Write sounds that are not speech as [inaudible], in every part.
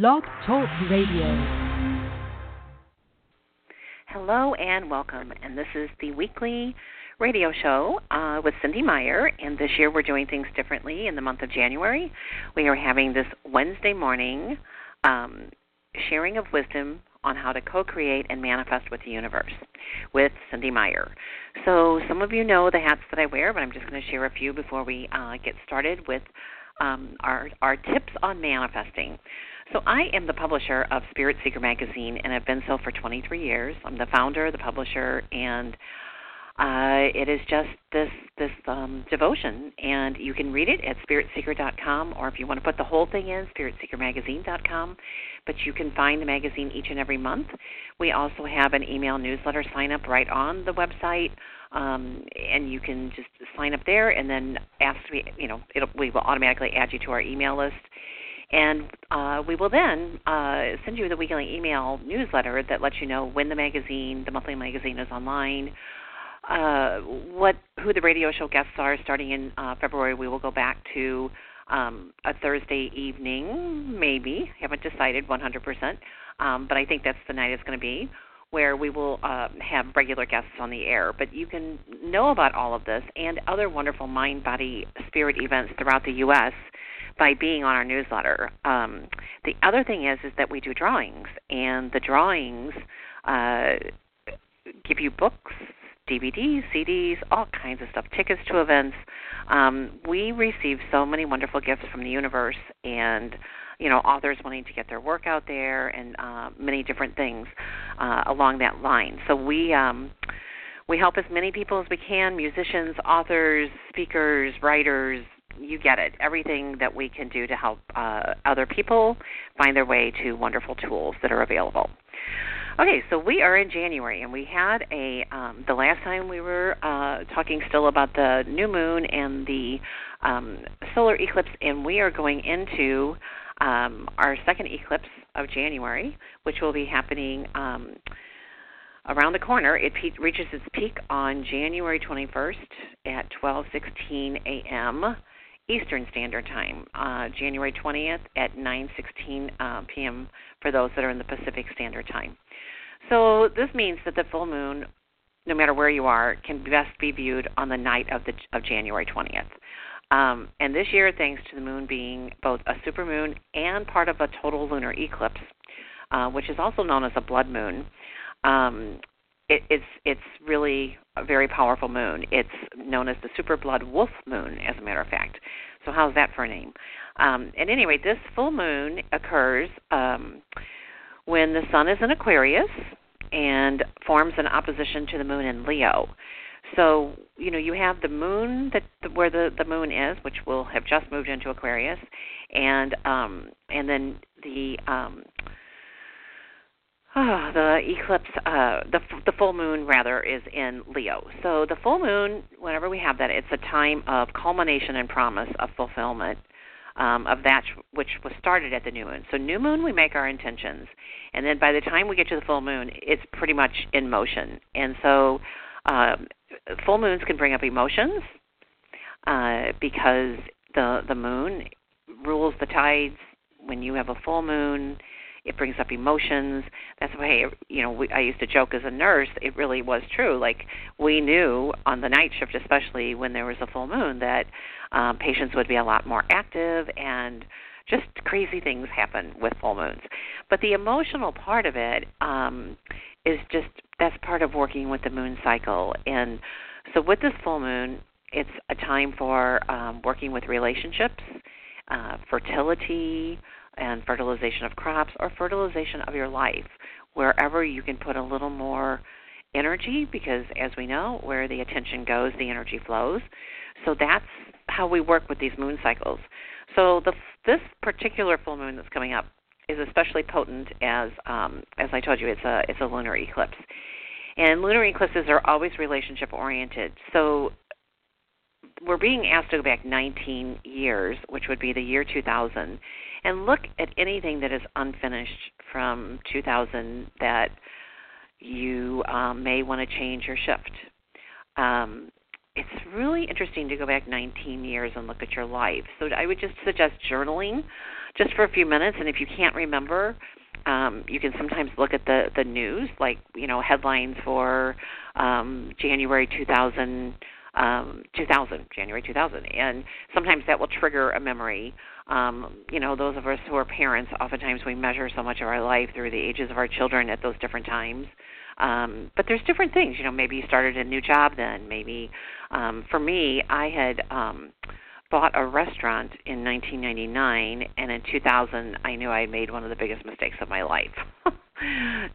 Blog Talk Radio. Hello and welcome. And this is the weekly radio show uh, with Cynde Meyer. And this year we're doing things differently in the month of January. We are having this Wednesday morning um, sharing of wisdom on how to co create and manifest with the universe with Cynde Meyer. So, some of you know the hats that I wear, but I'm just going to share a few before we uh, get started with um, our, our tips on manifesting. So I am the publisher of Spirit Seeker magazine, and I've been so for 23 years. I'm the founder, the publisher, and uh, it is just this this um, devotion, and you can read it at spiritseeker.com, or if you want to put the whole thing in, spiritseekermagazine.com. But you can find the magazine each and every month. We also have an email newsletter sign up right on the website, um, and you can just sign up there, and then ask me. You know, it'll, we will automatically add you to our email list and uh, we will then uh, send you the weekly email newsletter that lets you know when the magazine, the monthly magazine, is online. Uh, what who the radio show guests are starting in uh, February. We will go back to um, a Thursday evening, maybe haven't decided 100%, um, but I think that's the night it's going to be where we will uh, have regular guests on the air. But you can know about all of this and other wonderful mind, body, spirit events throughout the U.S by being on our newsletter. Um, the other thing is is that we do drawings, and the drawings uh, give you books, DVDs, CDs, all kinds of stuff, tickets to events. Um, we receive so many wonderful gifts from the universe, and you know, authors wanting to get their work out there, and uh, many different things uh, along that line. So we. Um, we help as many people as we can musicians, authors, speakers, writers, you get it. Everything that we can do to help uh, other people find their way to wonderful tools that are available. Okay, so we are in January, and we had a um, the last time we were uh, talking still about the new moon and the um, solar eclipse, and we are going into um, our second eclipse of January, which will be happening um, around the corner. It pe- reaches its peak on January 21st at 12:16 a.m. Eastern Standard Time, uh, January 20th at 9:16 uh, p.m. for those that are in the Pacific Standard Time. So this means that the full moon, no matter where you are, can best be viewed on the night of the of January 20th. Um, and this year, thanks to the moon being both a supermoon and part of a total lunar eclipse, uh, which is also known as a blood moon, um, it, it's it's really a very powerful moon. It's known as the super blood wolf moon, as a matter of fact. So how's that for a name? Um, at any rate, this full moon occurs um, when the sun is in Aquarius and forms an opposition to the moon in Leo. So you know you have the moon that where the the moon is, which will have just moved into Aquarius, and um, and then the um, Oh, [sighs] the eclipse, uh, the the full moon rather is in Leo. So the full moon, whenever we have that, it's a time of culmination and promise of fulfillment um, of that which was started at the new moon. So new moon, we make our intentions, and then by the time we get to the full moon, it's pretty much in motion. And so um, full moons can bring up emotions uh, because the the moon rules the tides. When you have a full moon it brings up emotions. That's why you know we, I used to joke as a nurse. It really was true. Like we knew on the night shift, especially when there was a full moon, that um, patients would be a lot more active and just crazy things happen with full moons. But the emotional part of it um, is just that's part of working with the moon cycle. And so with this full moon, it's a time for um, working with relationships, uh, fertility, and fertilization of crops or fertilization of your life, wherever you can put a little more energy because as we know where the attention goes the energy flows. So that's how we work with these moon cycles. So the this particular full moon that's coming up is especially potent as um, as I told you it's a it's a lunar eclipse. And lunar eclipses are always relationship oriented. So we're being asked to go back 19 years which would be the year 2000 and look at anything that is unfinished from 2000 that you um, may want to change or shift. Um, it's really interesting to go back 19 years and look at your life. So I would just suggest journaling just for a few minutes. And if you can't remember, um, you can sometimes look at the the news, like you know headlines for um, January 2000, um, 2000, January 2000, and sometimes that will trigger a memory. Um, you know, those of us who are parents, oftentimes we measure so much of our life through the ages of our children at those different times. Um, but there's different things. You know, maybe you started a new job then. Maybe um, for me, I had um, bought a restaurant in 1999, and in 2000, I knew I had made one of the biggest mistakes of my life. [laughs]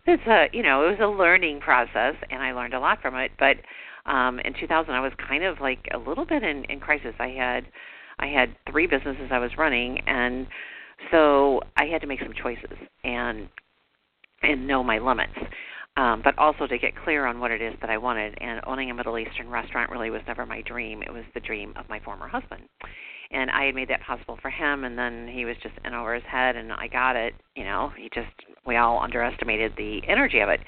it's a, you know, it was a learning process, and I learned a lot from it. But um, in 2000, I was kind of like a little bit in, in crisis. I had, I had three businesses I was running, and so I had to make some choices and and know my limits um, but also to get clear on what it is that I wanted. And owning a Middle Eastern restaurant really was never my dream. It was the dream of my former husband. And I had made that possible for him, and then he was just in over his head, and I got it. You know, he just, we all underestimated the energy of it.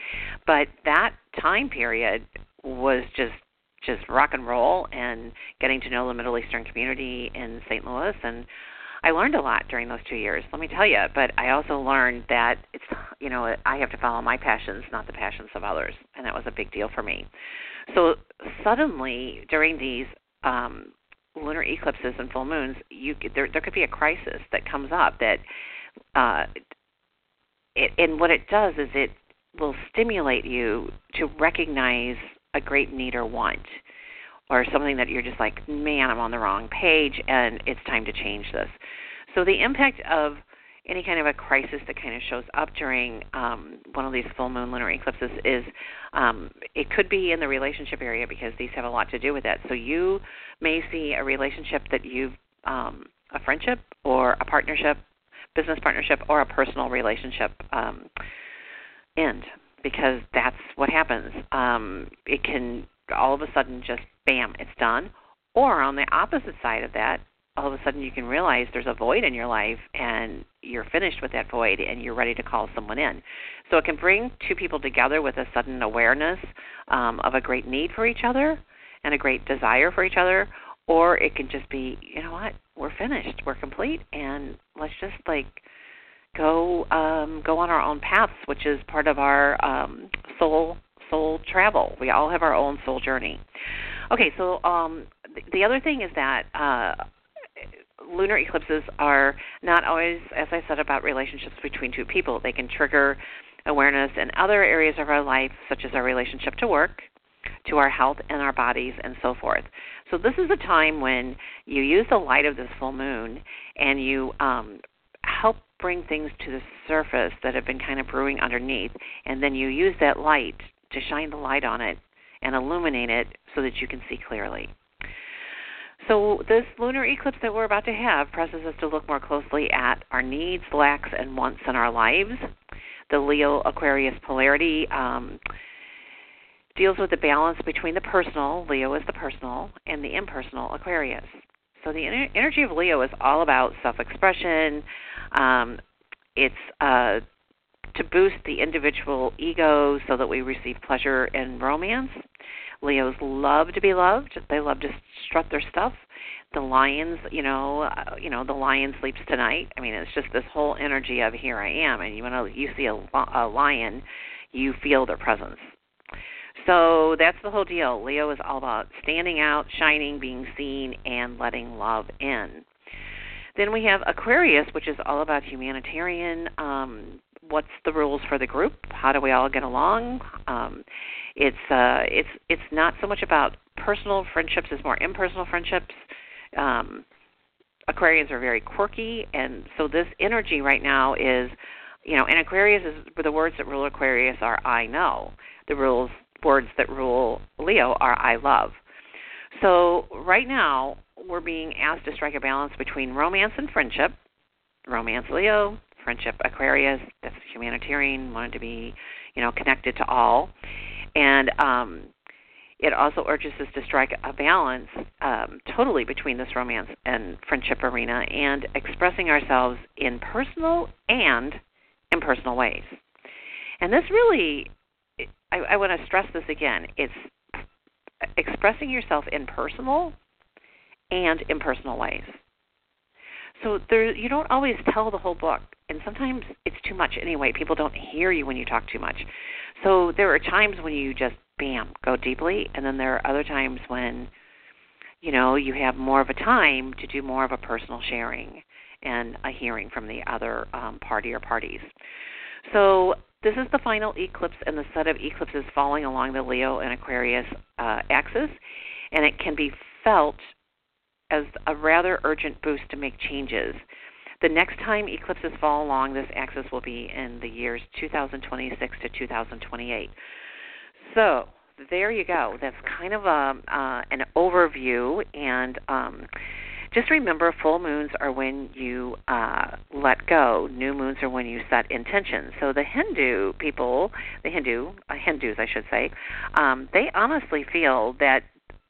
But that time period was just just rock and roll and getting to know the Middle Eastern community in St. Louis and I learned a lot during those two years, let me tell you. But I also learned that it's, you know, I have to follow my passions, not the passions of others, and that was a big deal for me. So suddenly, during these um, lunar eclipses and full moons, you there there could be a crisis that comes up that, uh, it, and what it does is it will stimulate you to recognize a great need or want or something that you're just like, man, I'm on the wrong page and it's time to change this. So the impact of any kind of a crisis that kind of shows up during um, one of these full moon lunar eclipses is um, it could be in the relationship area because these have a lot to do with that. So you may see a relationship that you've um, a friendship or a partnership, business partnership, or a personal relationship um, end because that's what happens. Um, it can all of a sudden just bam, it's done. Or on the opposite side of that, all of a sudden you can realize there's a void in your life and you're finished with that void and you're ready to call someone in. So it can bring two people together with a sudden awareness um, of a great need for each other and a great desire for each other, or it can just be, you know what, we're finished, we're complete, and let's just like go um, go on our own paths, which is part of our um, soul soul travel. We all have our own soul journey. Okay, so um, the, the other thing is that uh, lunar eclipses are not always, as I said, about relationships between two people. They can trigger awareness in other areas of our life, such as our relationship to work, to our health and our bodies, and so forth. So this is a time when you use the light of this full moon and you um, help bring things to the surface that have been kind of brewing underneath, and then you use that light to shine the light on it and illuminate it so that you can see clearly. So, this lunar eclipse that we're about to have presses us to look more closely at our needs, lacks, and wants in our lives. The Leo Aquarius polarity um, deals with the balance between the personal, Leo is the personal, and the impersonal, Aquarius. So, the energy of Leo is all about self expression. Um, it's uh, to boost the individual ego so that we receive pleasure in romance. Leos love to be loved. They love to strut their stuff. The lions, you know, uh, you know, the lion sleeps tonight. I mean, it's just this whole energy of here I am, and you when you see a, a lion, you feel their presence. So that's the whole deal. Leo is all about standing out, shining, being seen, and letting love in. Then we have Aquarius, which is all about humanitarian um, what's the rules for the group? How do we all get along? Um, it's uh, it's it's not so much about personal friendships; it's more impersonal friendships. Um, Aquarians are very quirky, and so this energy right now is, you know, and Aquarius is the words that rule Aquarius are I know. The rules words that rule Leo are I love. So right now we're being asked to strike a balance between romance and friendship. Romance Leo, friendship Aquarius, that's humanitarian, wanted to be, you know, connected to all. And um, it also urges us to strike a balance um, totally between this romance and friendship arena and expressing ourselves in personal and impersonal ways. And this really, I, I want to stress this again. It's expressing yourself in personal and impersonal ways. So there, you don't always tell the whole book, and sometimes it's too much anyway. People don't hear you when you talk too much. So there are times when you just bam go deeply, and then there are other times when you know you have more of a time to do more of a personal sharing and a hearing from the other um, party or parties. So this is the final eclipse and the set of eclipses falling along the Leo and Aquarius uh, axis, and it can be felt as a rather urgent boost to make changes. The next time eclipses fall along this axis will be in the years 2026 to 2028. So there you go. That's kind of a uh, an overview, and um, just remember, full moons are when you uh, let go. New moons are when you set intentions. So the Hindu people, the Hindu uh, Hindus, I should say, um, they honestly feel that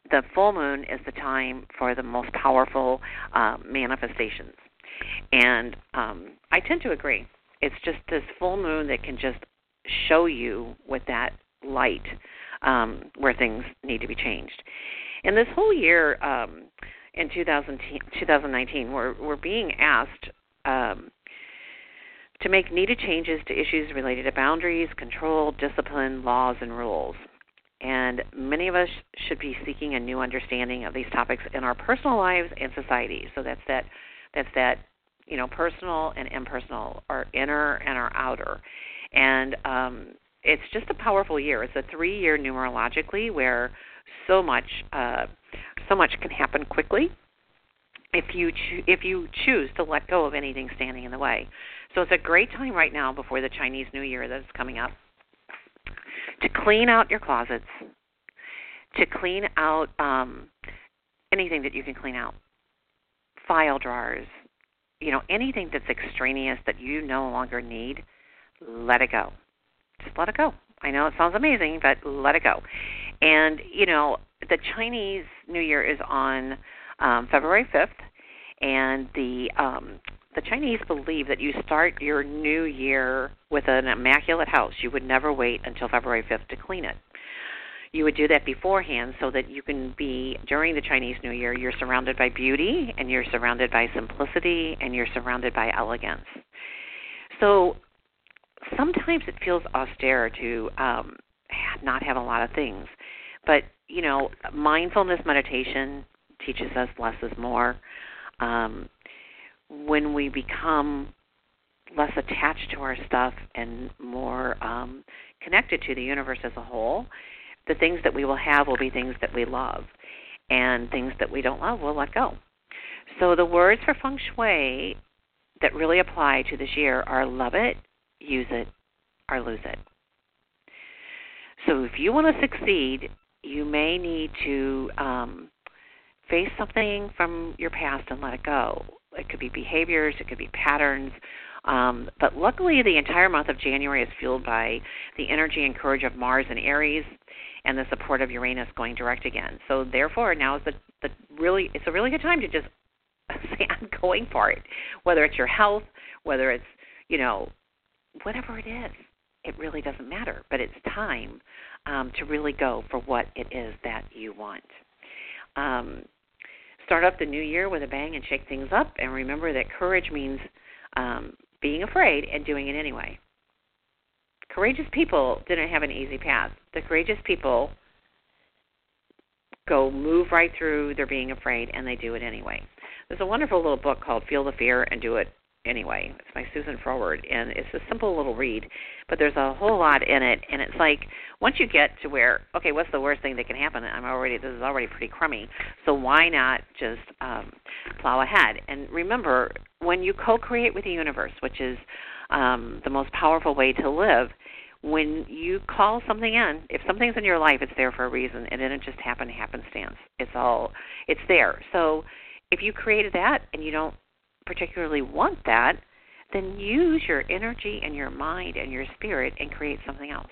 the full moon is the time for the most powerful uh, manifestations. And um, I tend to agree. It's just this full moon that can just show you with that light um, where things need to be changed. And this whole year um, in 2019, we're, we're being asked um, to make needed changes to issues related to boundaries, control, discipline, laws, and rules. And many of us should be seeking a new understanding of these topics in our personal lives and society. So that's that that's that you know personal and impersonal, our inner and our outer. And um, it's just a powerful year. It's a three year numerologically where so much uh, so much can happen quickly if you cho- if you choose to let go of anything standing in the way. So it's a great time right now before the Chinese New Year that is coming up to clean out your closets, to clean out um, anything that you can clean out, file drawers, you know, anything that's extraneous that you no longer need, let it go. Just let it go. I know it sounds amazing, but let it go. And you know, the Chinese New Year is on um, February 5th, and the um, the Chinese believe that you start your new year with an immaculate house. You would never wait until February 5th to clean it. You would do that beforehand so that you can be, during the Chinese New Year, you're surrounded by beauty and you're surrounded by simplicity and you're surrounded by elegance. So sometimes it feels austere to um, not have a lot of things. But, you know, mindfulness meditation teaches us less is more. Um, when we become less attached to our stuff and more um, connected to the universe as a whole, the things that we will have will be things that we love, and things that we don't love we'll let go. So the words for feng shui that really apply to this year are love it, use it, or lose it. So if you want to succeed, you may need to um, face something from your past and let it go. It could be behaviors, it could be patterns. Um, but luckily, the entire month of January is fueled by the energy and courage of Mars and Aries, and the support of Uranus going direct again. So therefore, now is the, the really it's a really good time to just [laughs] say I'm going for it. Whether it's your health, whether it's you know whatever it is, it really doesn't matter. But it's time um, to really go for what it is that you want. Um, start up the new year with a bang and shake things up. And remember that courage means um, being afraid and doing it anyway. Courageous people didn't have an easy path. The courageous people go move right through their being afraid and they do it anyway. There's a wonderful little book called Feel the Fear and Do It anyway. It's by Susan Forward, and it's a simple little read, but there's a whole lot in it. And it's like once you get to where, okay, what's the worst thing that can happen? I'm already this is already pretty crummy, so why not just um, plow ahead? And remember, when you co-create with the universe, which is um, the most powerful way to live. When you call something in, if something's in your life, it's there for a reason. and It didn't just happen happenstance. It's all, it's there. So if you created that and you don't particularly want that, then use your energy and your mind and your spirit and create something else.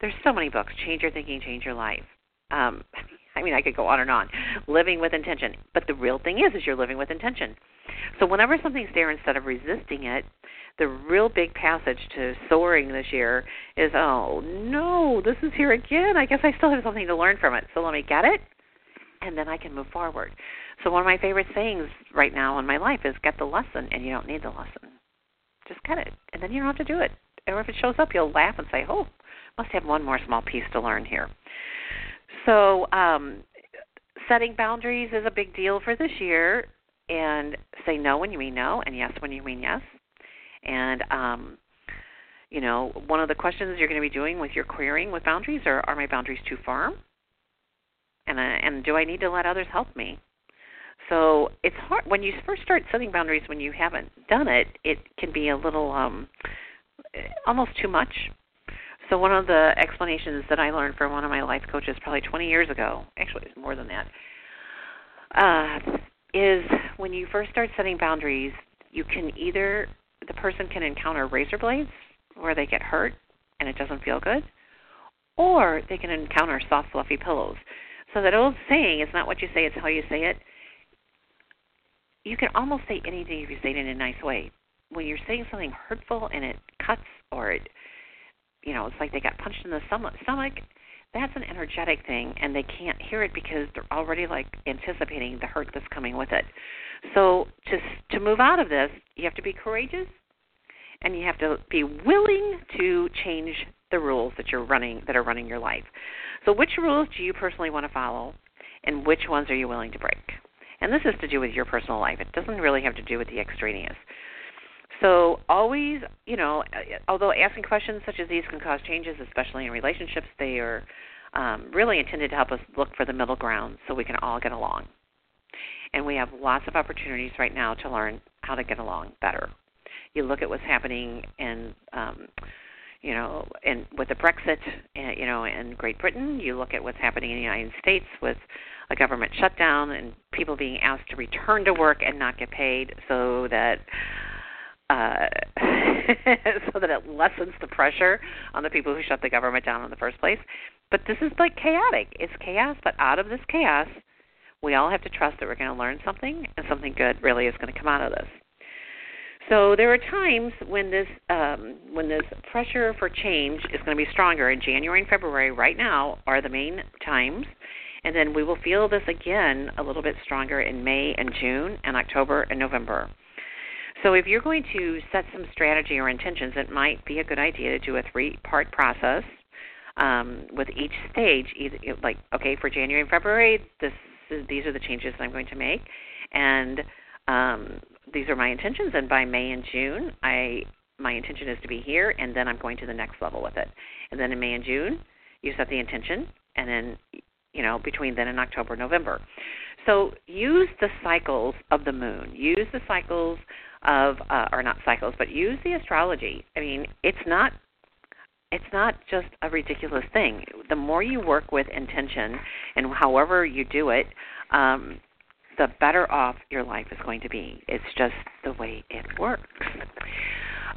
There's so many books. Change your thinking, change your life. Um, [laughs] I mean, I could go on and on. Living with intention, but the real thing is, is you're living with intention. So whenever something's there, instead of resisting it, the real big passage to soaring this year is, oh no, this is here again. I guess I still have something to learn from it. So let me get it and then I can move forward. So one of my favorite sayings right now in my life is get the lesson and you don't need the lesson. Just get it and then you don't have to do it. Or if it shows up you'll laugh and say, "Oh, must have one more small piece to learn here." So, um setting boundaries is a big deal for this year and say no when you mean no and yes when you mean yes. And um you know, one of the questions you're going to be doing with your querying with boundaries are are my boundaries too firm? And and do I need to let others help me? So it's hard when you first start setting boundaries when you haven't done it. It can be a little um, almost too much. So one of the explanations that I learned from one of my life coaches probably 20 years ago, actually it's more than that, uh, is when you first start setting boundaries, you can either the person can encounter razor blades where they get hurt and it doesn't feel good, or they can encounter soft, fluffy pillows. So that old saying, "It's not what you say; it's how you say it." You can almost say anything if you say it in a nice way. When you're saying something hurtful and it cuts, or it, you know, it's like they got punched in the stomach. That's an energetic thing, and they can't hear it because they're already like anticipating the hurt that's coming with it. So to to move out of this, you have to be courageous and you have to be willing to change the rules that you're running that are running your life. So which rules do you personally want to follow and which ones are you willing to break? And this is to do with your personal life. It doesn't really have to do with the extraneous. So always, you know, although asking questions such as these can cause changes, especially in relationships, they are um, really intended to help us look for the middle ground so we can all get along. And we have lots of opportunities right now to learn how to get along better you look at what's happening in um, you know, and with the Brexit, you know, in Great Britain, you look at what's happening in the United States with a government shutdown and people being asked to return to work and not get paid, so that uh, [laughs] so that it lessens the pressure on the people who shut the government down in the first place. But this is like chaotic. It's chaos, but out of this chaos, we all have to trust that we're going to learn something, and something good really is going to come out of this. So there are times when this um, when this pressure for change is going to be stronger. In January and February, right now, are the main times, and then we will feel this again a little bit stronger in May and June, and October and November. So if you're going to set some strategy or intentions, it might be a good idea to do a three-part process um, with each stage. Either like okay, for January and February, this is, these are the changes that I'm going to make, and um, these are my intentions and by May and June I my intention is to be here and then I'm going to the next level with it. And then in May and June you set the intention and then you know between then and October November. So use the cycles of the moon. Use the cycles of uh, or not cycles, but use the astrology. I mean, it's not it's not just a ridiculous thing. The more you work with intention and however you do it, um, the better off your life is going to be. It's just the way it works.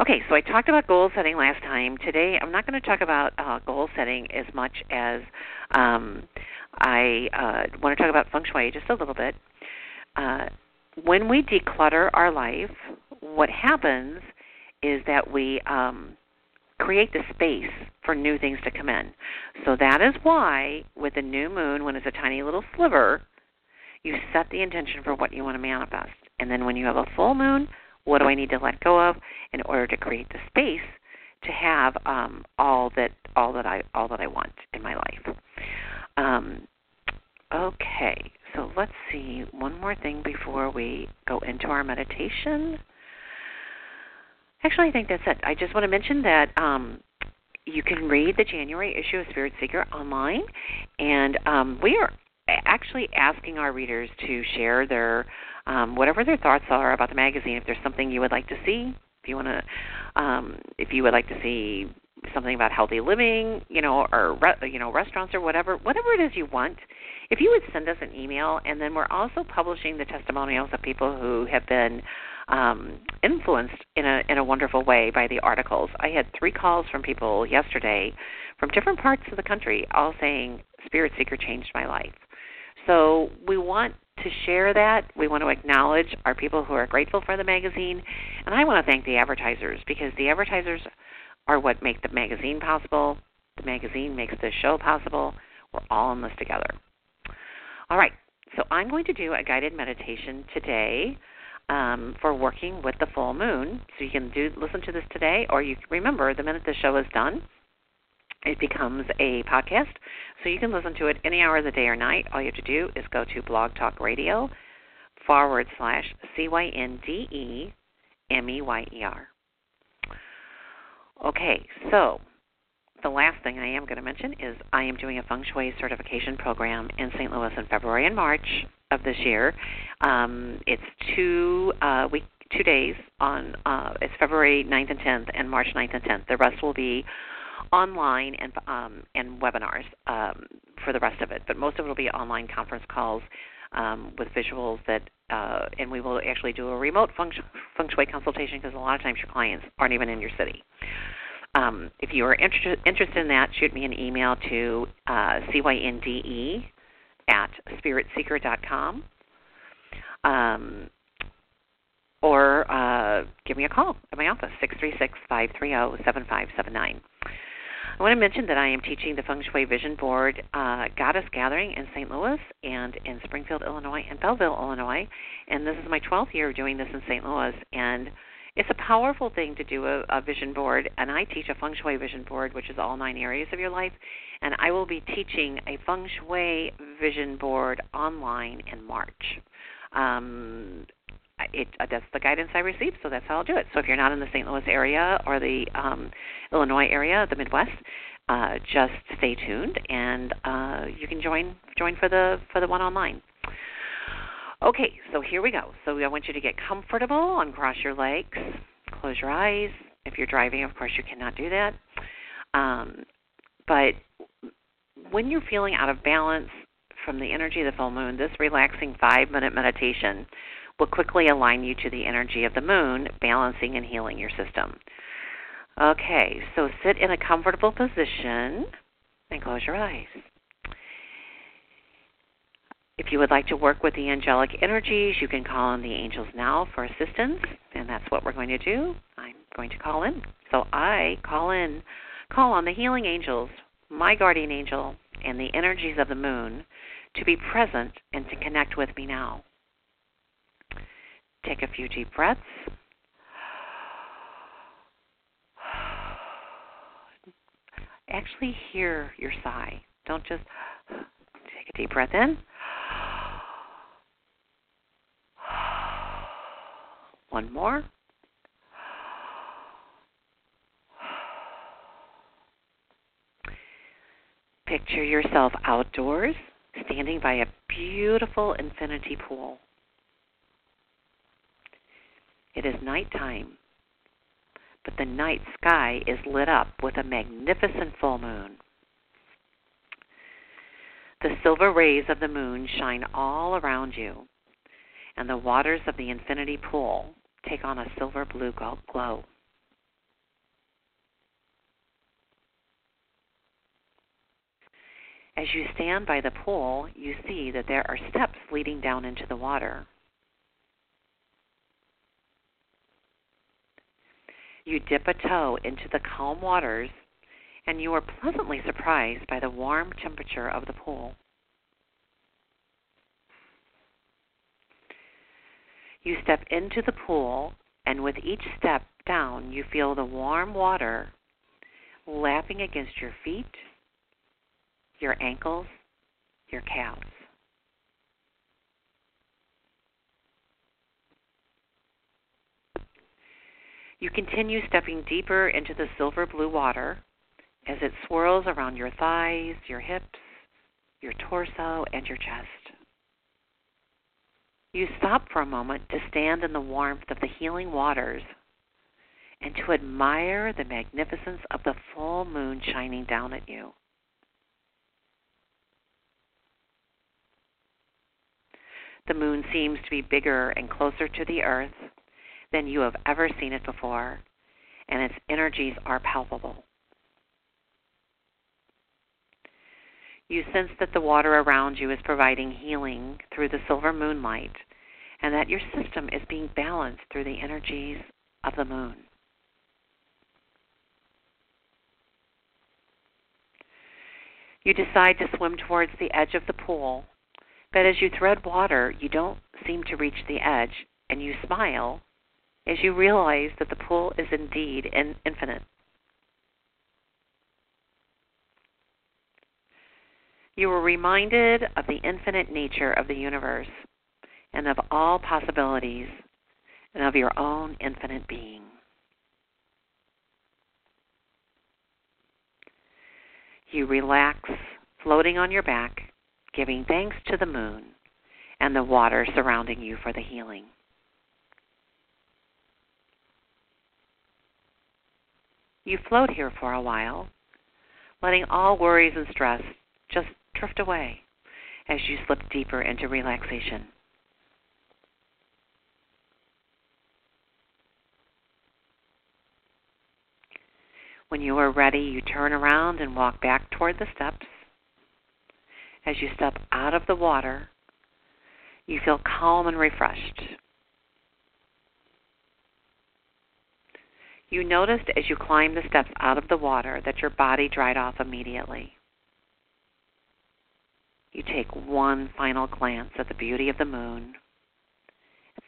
Okay, so I talked about goal setting last time. Today, I'm not going to talk about uh, goal setting as much as um, I uh, want to talk about feng shui just a little bit. Uh, when we declutter our life, what happens is that we um, create the space for new things to come in. So that is why, with the new moon, when it's a tiny little sliver, you set the intention for what you want to manifest. And then when you have a full moon, what do I need to let go of in order to create the space to have um, all that all that I all that I want in my life. Um, okay, so let's see one more thing before we go into our meditation. Actually, I think that's it. I just want to mention that um, you can read the January issue of Spirit Seeker online, and um, we are actually asking our readers to share their um, whatever their thoughts are about the magazine. If there's something you would like to see, if you want to, um, if you would like to see something about healthy living, you know, or re- you know, restaurants or whatever, whatever it is you want, if you would send us an email, and then we're also publishing the testimonials of people who have been um, influenced in a in a wonderful way by the articles. I had three calls from people yesterday from different parts of the country, all saying Spirit Seeker changed my life. So we want to share that. We want to acknowledge our people who are grateful for the magazine. And I want to thank the advertisers because the advertisers are what make the magazine possible. The magazine makes this show possible. We're all in this together. All right. so I'm going to do a guided meditation today um, for working with the full moon. So you can do listen to this today, or you remember the minute the show is done, it becomes a podcast. So you can listen to it any hour of the day or night. All you have to do is go to Blog Talk Radio forward slash C Y N D E M E Y E R. Okay, so the last thing I am going to mention is I am doing a feng shui certification program in St. Louis in February and March of this year. Um, it's two uh, week two days on uh, it's February 9th and 10th and March 9th and 10th. The rest will be online and um, and webinars um, for the rest of it, but most of it will be online conference calls um, with visuals that, uh, and we will actually do a remote feng, feng shui consultation because a lot of times your clients aren't even in your city. Um, if you are inter- interested in that, shoot me an email to uh, cynde at spiritseeker.com. Um, or uh, give me a call at my office, 636 530 7579. I want to mention that I am teaching the Feng Shui Vision Board uh, Goddess Gathering in St. Louis and in Springfield, Illinois, and Belleville, Illinois. And this is my 12th year of doing this in St. Louis. And it's a powerful thing to do a, a vision board. And I teach a Feng Shui Vision Board, which is all nine areas of your life. And I will be teaching a Feng Shui Vision Board online in March. Um, it uh, that's the guidance I received, so that's how I'll do it. So if you're not in the St. Louis area or the um, Illinois area, the Midwest, uh, just stay tuned, and uh, you can join join for the for the one online. Okay, so here we go. So I want you to get comfortable, uncross your legs, close your eyes. If you're driving, of course, you cannot do that. Um, but when you're feeling out of balance from the energy of the full moon, this relaxing five minute meditation will quickly align you to the energy of the moon, balancing and healing your system. Okay, so sit in a comfortable position and close your eyes. If you would like to work with the angelic energies, you can call on the angels now for assistance, and that's what we're going to do. I'm going to call in. So I call in, call on the healing angels, my guardian angel, and the energies of the moon to be present and to connect with me now. Take a few deep breaths. Actually, hear your sigh. Don't just take a deep breath in. One more. Picture yourself outdoors, standing by a beautiful infinity pool. It is nighttime, but the night sky is lit up with a magnificent full moon. The silver rays of the moon shine all around you, and the waters of the infinity pool take on a silver blue glow. As you stand by the pool, you see that there are steps leading down into the water. You dip a toe into the calm waters, and you are pleasantly surprised by the warm temperature of the pool. You step into the pool, and with each step down, you feel the warm water lapping against your feet, your ankles, your calves. You continue stepping deeper into the silver blue water as it swirls around your thighs, your hips, your torso, and your chest. You stop for a moment to stand in the warmth of the healing waters and to admire the magnificence of the full moon shining down at you. The moon seems to be bigger and closer to the earth than you have ever seen it before, and its energies are palpable. You sense that the water around you is providing healing through the silver moonlight, and that your system is being balanced through the energies of the moon. You decide to swim towards the edge of the pool, But as you thread water, you don't seem to reach the edge, and you smile as you realize that the pool is indeed infinite. You are reminded of the infinite nature of the universe and of all possibilities and of your own infinite being. You relax, floating on your back, giving thanks to the moon and the water surrounding you for the healing. You float here for a while, letting all worries and stress just drift away as you slip deeper into relaxation. When you are ready, you turn around and walk back toward the steps. As you step out of the water, you feel calm and refreshed. You noticed as you climbed the steps out of the water that your body dried off immediately. You take one final glance at the beauty of the moon,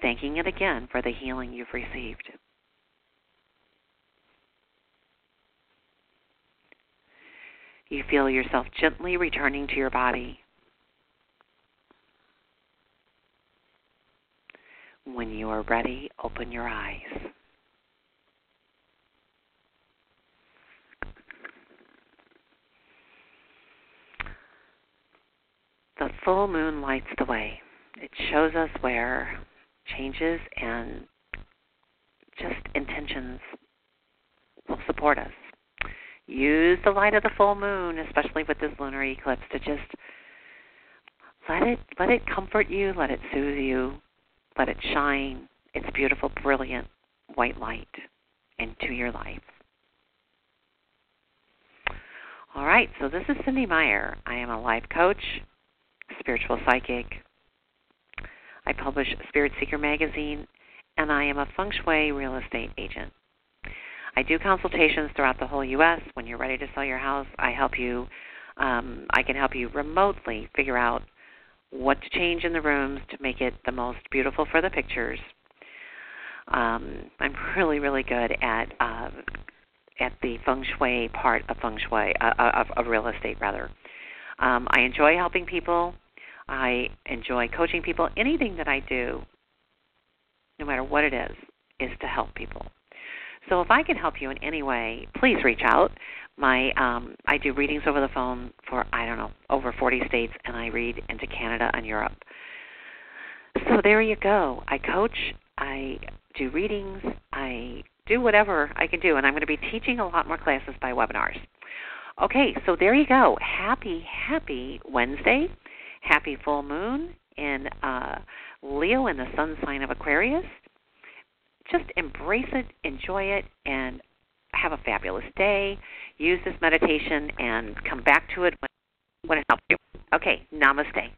thanking it again for the healing you've received. You feel yourself gently returning to your body. When you are ready, open your eyes. The full moon lights the way. It shows us where changes and just intentions will support us. Use the light of the full moon, especially with this lunar eclipse, to just let it let it comfort you, let it soothe you, let it shine its beautiful, brilliant white light into your life. All right, so this is Cynde Meyer. I am a life coach, spiritual psychic. I publish Spirit Seeker magazine, and I am a feng shui real estate agent. I do consultations throughout the whole U.S. When you're ready to sell your house, I help you. Um, I can help you remotely figure out what to change in the rooms to make it the most beautiful for the pictures. Um, I'm [laughs] really, really good at uh, at the feng shui part of feng shui uh, of, of real estate, rather. Um, I enjoy helping people. I enjoy coaching people. Anything that I do, no matter what it is, is to help people. So if I can help you in any way, please reach out. My um, I do readings over the phone for I don't know over 40 states, and I read into Canada and Europe. So there you go. I coach. I do readings. I do whatever I can do, and I'm going to be teaching a lot more classes by webinars. Okay, so there you go. Happy, happy Wednesday. Happy full moon in uh, Leo in the sun sign of Aquarius. Just embrace it, enjoy it, and have a fabulous day. Use this meditation and come back to it when, when it helps you. Okay, namaste.